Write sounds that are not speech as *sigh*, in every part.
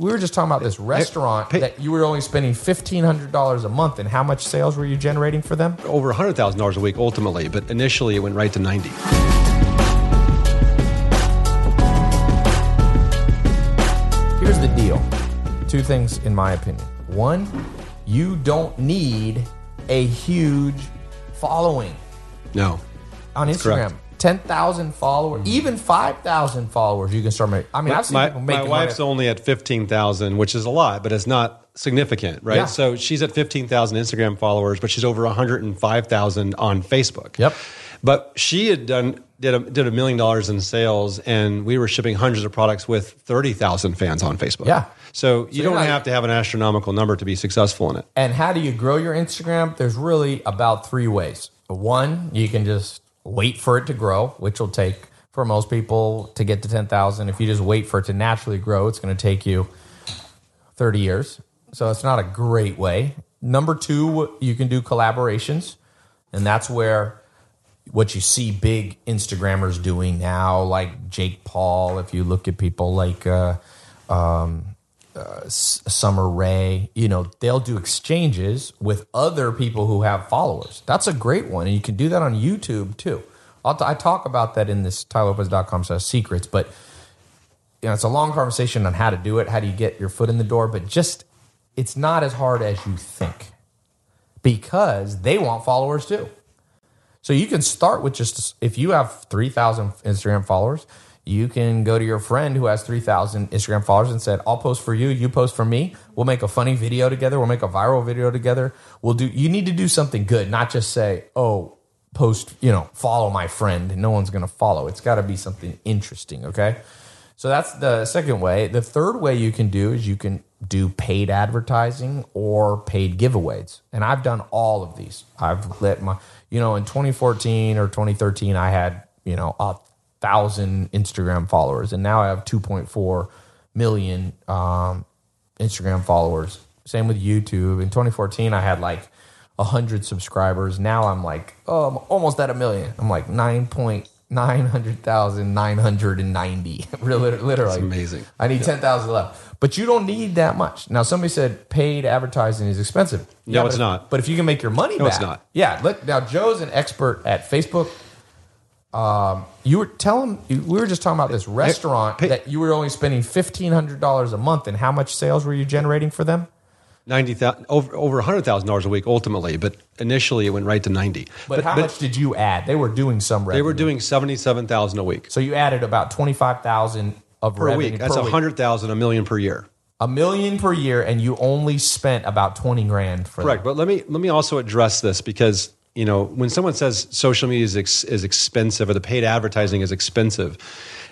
we were just talking about this restaurant that you were only spending fifteen hundred dollars a month, and how much sales were you generating for them? Over hundred thousand dollars a week ultimately, but initially it went right to ninety. Here's the deal. Two things, in my opinion. One, you don't need a huge following No, on Instagram. Correct. Ten thousand followers, mm-hmm. even five thousand followers, you can start making. I mean, I've seen my, people my wife's money. only at 15,000, which is a lot, but it's not significant, right? Yeah. So she's at 15,000 Instagram followers, but she's over 105,000 on Facebook. Yep. But she had done did a, did a million dollars in sales, and we were shipping hundreds of products with 30,000 fans on Facebook. Yeah. So you you're don't not- have to have an astronomical number to be successful in it. And how do you grow your Instagram? There's really about three ways. One, you can just wait for it to grow, which will take for most people to get to 10,000. If you just wait for it to naturally grow, it's going to take you 30 years. So it's not a great way. Number two, you can do collaborations. And that's where what you see big Instagrammers doing now, like Jake Paul, if you look at people like uh, Uh, s- Summer Ray, you know, they'll do exchanges with other people who have followers. That's a great one. And you can do that on YouTube too. I'll t- I talk about that in this tailopez.com slash secrets, but you know, it's a long conversation on how to do it. How do you get your foot in the door? But just, it's not as hard as you think because they want followers too. So you can start with just if you have 3,000 Instagram followers, you can go to your friend who has 3,000 Instagram followers and said, "I'll post for you, you post for me. We'll make a funny video together. We'll make a viral video together. We'll do you need to do something good, not just say, "Oh, post, you know, follow my friend." No one's going to follow. It's got to be something interesting, okay? So that's the second way. The third way you can do is you can do paid advertising or paid giveaways. And I've done all of these. I've let my, you know, in 2014 or 2013, I had, you know, a thousand Instagram followers. And now I have 2.4 million um, Instagram followers. Same with YouTube. In 2014, I had like 100 subscribers. Now I'm like, oh, I'm almost at a million. I'm like 9.900,990. *laughs* really, literally. That's amazing. I need 10,000 left. But you don't need that much. Now, somebody said paid advertising is expensive. No, but it's if- not. But if you can make your money No, back. it's not. Yeah. Look, now, Joe's an expert at Facebook. Um, you were telling we were just talking about this restaurant pay- that you were only spending fifteen hundred dollars a month, and how much sales were you generating for them? 90,000 over over $100,000 a week ultimately, but initially it went right to 90. But, how much did you add? They were doing some revenue. They were doing 77,000 a week so you added about twenty five thousand of per revenue week. That's a 100,000 a million per year. a million per year, and you only spent about twenty grand for Correct. Them. But let me let me also address this because you know when someone says social media is ex, is expensive or the paid advertising is expensive,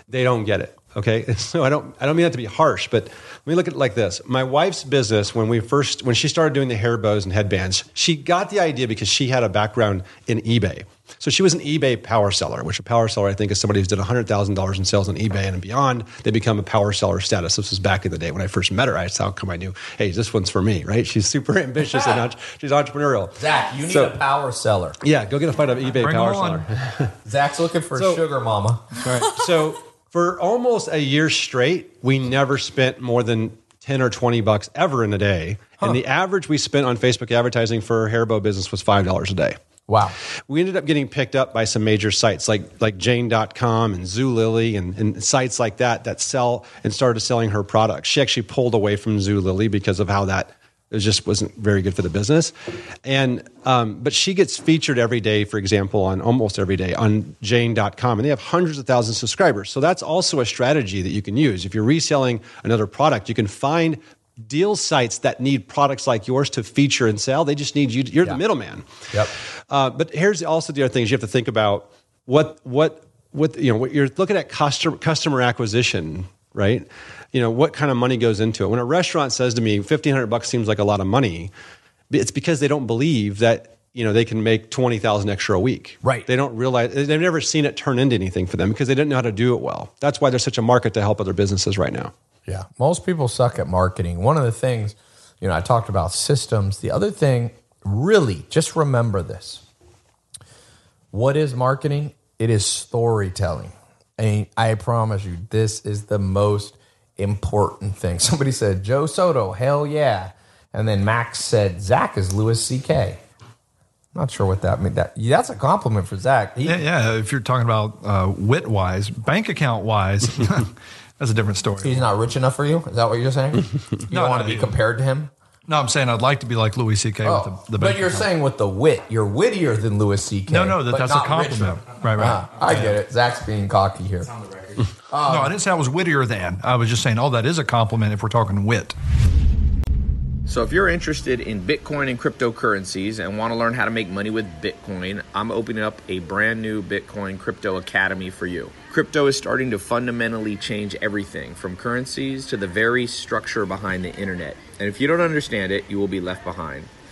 they don't get it. Okay, *laughs* so I don't I don't mean that to be harsh, but let me look at it like this. My wife's business when we first when she started doing the hair bows and headbands, she got the idea because she had a background in eBay. So she was an eBay power seller, which a power seller I think is somebody who's did hundred thousand dollars in sales on eBay and beyond. They become a power seller status. This was back in the day when I first met her. I how come I knew, hey, this one's for me, right? She's super *laughs* ambitious and *laughs* entre- she's entrepreneurial. Zach, you need So- a power seller. Yeah, go get a fight of eBay Bring power seller. *laughs* Zach's looking for So- a sugar mama. Right. So for almost a year straight, we never spent more than 10 or 20 bucks ever in a day. And the average we spent on Facebook advertising for our hair bow business was $5 a day. Wow. We ended up getting picked up by some major sites like like Jane.com and Zulily and, and sites like that that sell and started selling her products. She actually pulled away from Zulily because of how that it just wasn't very good for the business. And um, but she gets featured every day, for example, on almost every day on Jane.com, and they have hundreds of thousands of subscribers. So that's also a strategy that you can use. If you're reselling another product, you can find deal sites that need products like yours to feature and sell. They just need you. You're Yeah. the middleman. Yep. Uh, but here's also the other things you have to think about. What what what you know? What you're looking at customer customer acquisition, right? You know what kind of money goes into it. When a restaurant says to me, fifteen hundred bucks seems like a lot of money, it's because they don't believe that you know they can make twenty thousand extra a week. Right. They don't realize they've never seen it turn into anything for them because they didn't know how to do it well. That's why there's such a market to help other businesses right now. Yeah. Most people suck at marketing. One of the things, you know, I talked about systems. The other thing, really, just remember this. What is marketing? It is storytelling. And I promise you, this is the most important thing. *laughs* Somebody said Joe Soto, hell yeah, and then Max said Zach is Louis C.K. Not sure what that means. That that's a compliment for Zach. He, Yeah, yeah. If you're talking about uh, wit wise, bank account wise, *laughs* that's a different story. He's not rich enough for you. Is that what you're saying? *laughs* You No, don't want to be he- compared to him. No, I'm saying I'd like to be like Louis C.K. Oh, with the, the bank but you're account. saying with the wit, you're wittier than Louis C.K. No, no, that, that's a compliment. richer. Right, right. Ah, I get it. Zach's being cocky here. no, I didn't say I was wittier than. I was just saying, oh, that is a compliment if we're talking wit. So, if you're interested in Bitcoin and cryptocurrencies and want to learn how to make money with Bitcoin, I'm opening up a brand new Bitcoin Crypto Academy for you. Crypto is starting to fundamentally change everything from currencies to the very structure behind the internet. And if you don't understand it, you will be left behind.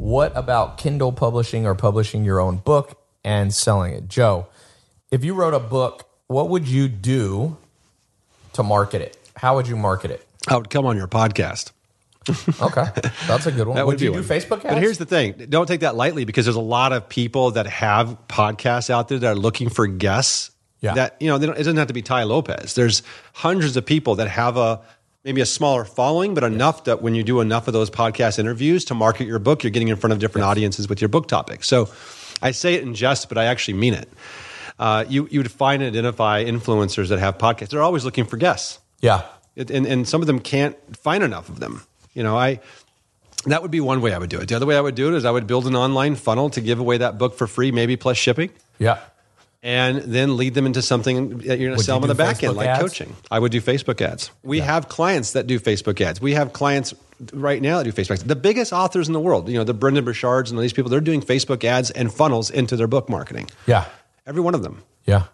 What about Kindle publishing or publishing your own book and selling it? Joe, if you wrote a book, what would you do to market it? How would you market it? I would come on your podcast. *laughs* Okay, that's a good one. That would, would you one. do Facebook ads? But here's the thing: don't take that lightly because there's a lot of people that have podcasts out there that are looking for guests. Yeah. That you know, they don't, it doesn't have to be Tai Lopez. There's hundreds of people that have a maybe a smaller following, but enough that when you do enough of those podcast interviews to market your book, you're getting in front of different audiences with your book topic. So I say it in jest, but I actually mean it. Uh, you you would find and identify influencers that have podcasts. They're always looking for guests. yeah, It, and, and some of them can't find enough of them. You know, I that would be one way I would do it. The other way I would do it is I would build an online funnel to give away that book for free, maybe plus shipping, yeah. And then lead them into something that you're going to sell them on the back end, like ads? coaching. I would do Facebook ads. We have clients that do Facebook ads. We have clients right now that do Facebook ads. The biggest authors in the world, you know, the Brendon Burchards and all these people, they're doing Facebook ads and funnels into their book marketing. Yeah. Every one of them. Yeah.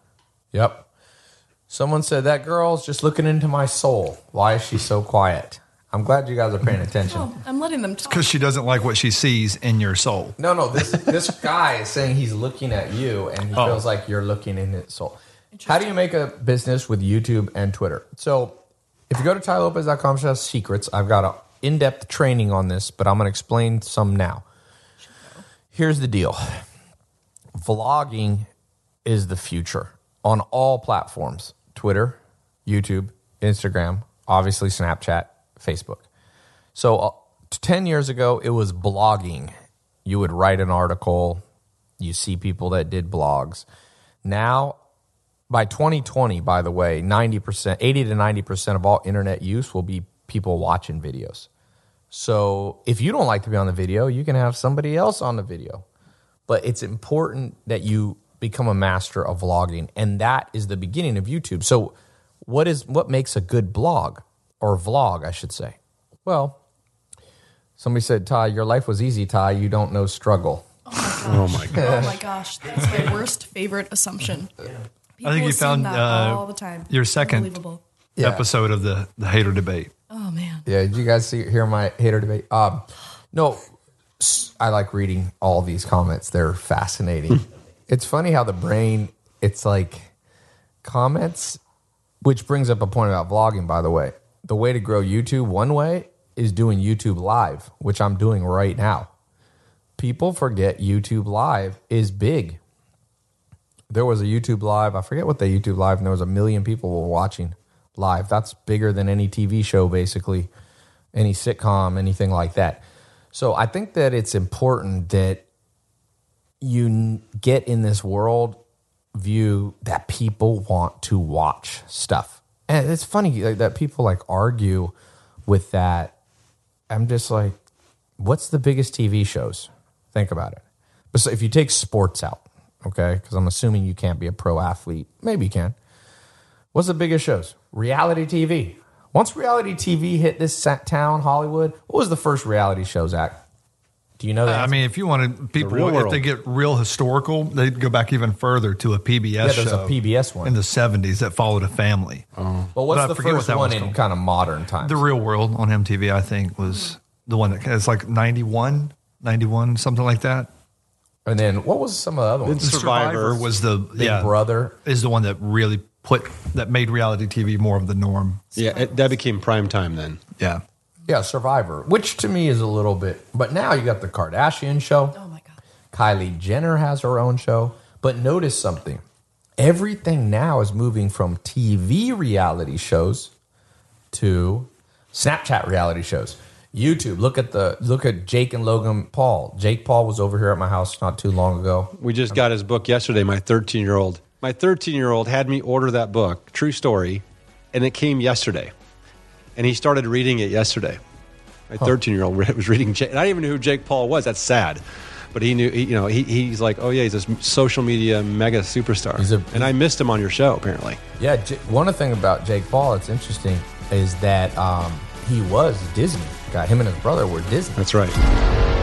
Yep. Someone said that girl's just looking into my soul. Why is she so quiet? I'm glad you guys are paying attention. Oh, I'm letting them talk. Because she doesn't like what she sees in your soul. No, no, this this guy is saying he's looking at you and he Oh. feels like you're looking in his soul. How do you make a business with YouTube and Twitter? So if you go to tailopez.com slash secrets, I've got an in-depth training on this, but I'm gonna explain some now. Here's the deal. Vlogging is the future on all platforms. Twitter, YouTube, Instagram, obviously Snapchat, Facebook. So uh, 10 years ago, it was blogging. You would write an article, you see people that did blogs. Now, by 2020, by the way, 90%, 80 to 90% of all internet use will be people watching videos. So if you don't like to be on the video, you can have somebody else on the video. But it's important that you become a master of vlogging, and that is the beginning of YouTube. So what is what makes a good blog or vlog, I should say? Well, somebody said, Tai, your life was easy, Tai. You don't know struggle. Oh my God. *laughs* Oh my gosh, that's my worst favorite assumption. People I think you assume found that uh, all the time. your second Unbelievable. Yeah. episode of the, the hater debate. Oh man. Yeah, did you guys see hear my hater debate? Um, no, s- I like reading all these comments. They're fascinating. *laughs* it's funny how the brain, it's like comments, which brings up a point about vlogging. By the way, the way to grow YouTube one way is doing YouTube Live, which I'm doing right now. People forget YouTube Live is big. There was a YouTube Live. I forget what the YouTube Live, and there was a million people were watching live. That's bigger than any TV show, basically, any sitcom, anything like that. So I think that it's important that you get in this world view that people want to watch stuff. And it's funny like, that people like argue with that. I'm just like, what's the biggest TV shows? Think about it. But so if you take sports out, okay, because I'm assuming you can't be a pro athlete. Maybe you can. What's the biggest shows? Reality TV. Once reality TV hit this town, Hollywood, what was the first reality show, Zach? Do you know that? I mean, if you wanted people, real if they get real historical, they'd go back even further to a PBS Yeah, there's a PBS one. in the 70s that followed a family. Oh. well, what's but I the forget what first that one in called. kind of modern times? The Real World on MTV, I think, was the one that it's like 91, 91, something like that. and then what was some of the other ones? It's- Survivor. was the Big yeah, Brother. is the one that really put that made reality TV more of the norm. Yeah, it, that became prime time then. Yeah. Yeah, Survivor, which to me is a little bit. But now you got the Kardashian show. Oh my god. Kylie Jenner has her own show. But notice something. Everything now is moving from TV reality shows to Snapchat reality shows. YouTube. Look at the look at Jake and Logan Paul. Jake Paul was over here at my house not too long ago. We just got his book yesterday. My 13 year old, my 13 year old had me order that book, True Story, and it came yesterday. And he started reading it yesterday. My 13 year old was reading. Jake, and I didn't even know who Jake Paul was. That's sad. But he knew, he, you know, he, he's like, oh yeah, he's this social media mega superstar. He's a- and I missed him on your show apparently. Yeah, J- one thing about Jake Paul that's interesting is that um, he was Disney. Got him and his brother were Disney. That's right.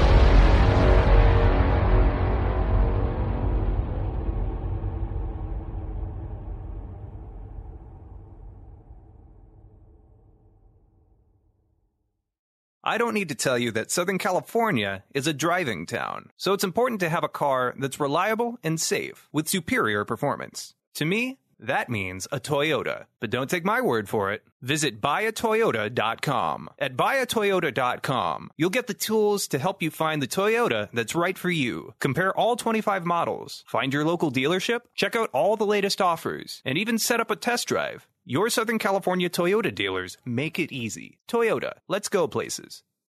I don't need to tell you that Southern California is a driving town, so it's important to have a car that's reliable and safe with superior performance. To me, that means a Toyota. But don't take my word for it. Visit buyatoyota.com. At buyatoyota.com, you'll get the tools to help you find the Toyota that's right for you. Compare all 25 models, find your local dealership, check out all the latest offers, and even set up a test drive. Your Southern California Toyota dealers make it easy. Toyota, let's go places.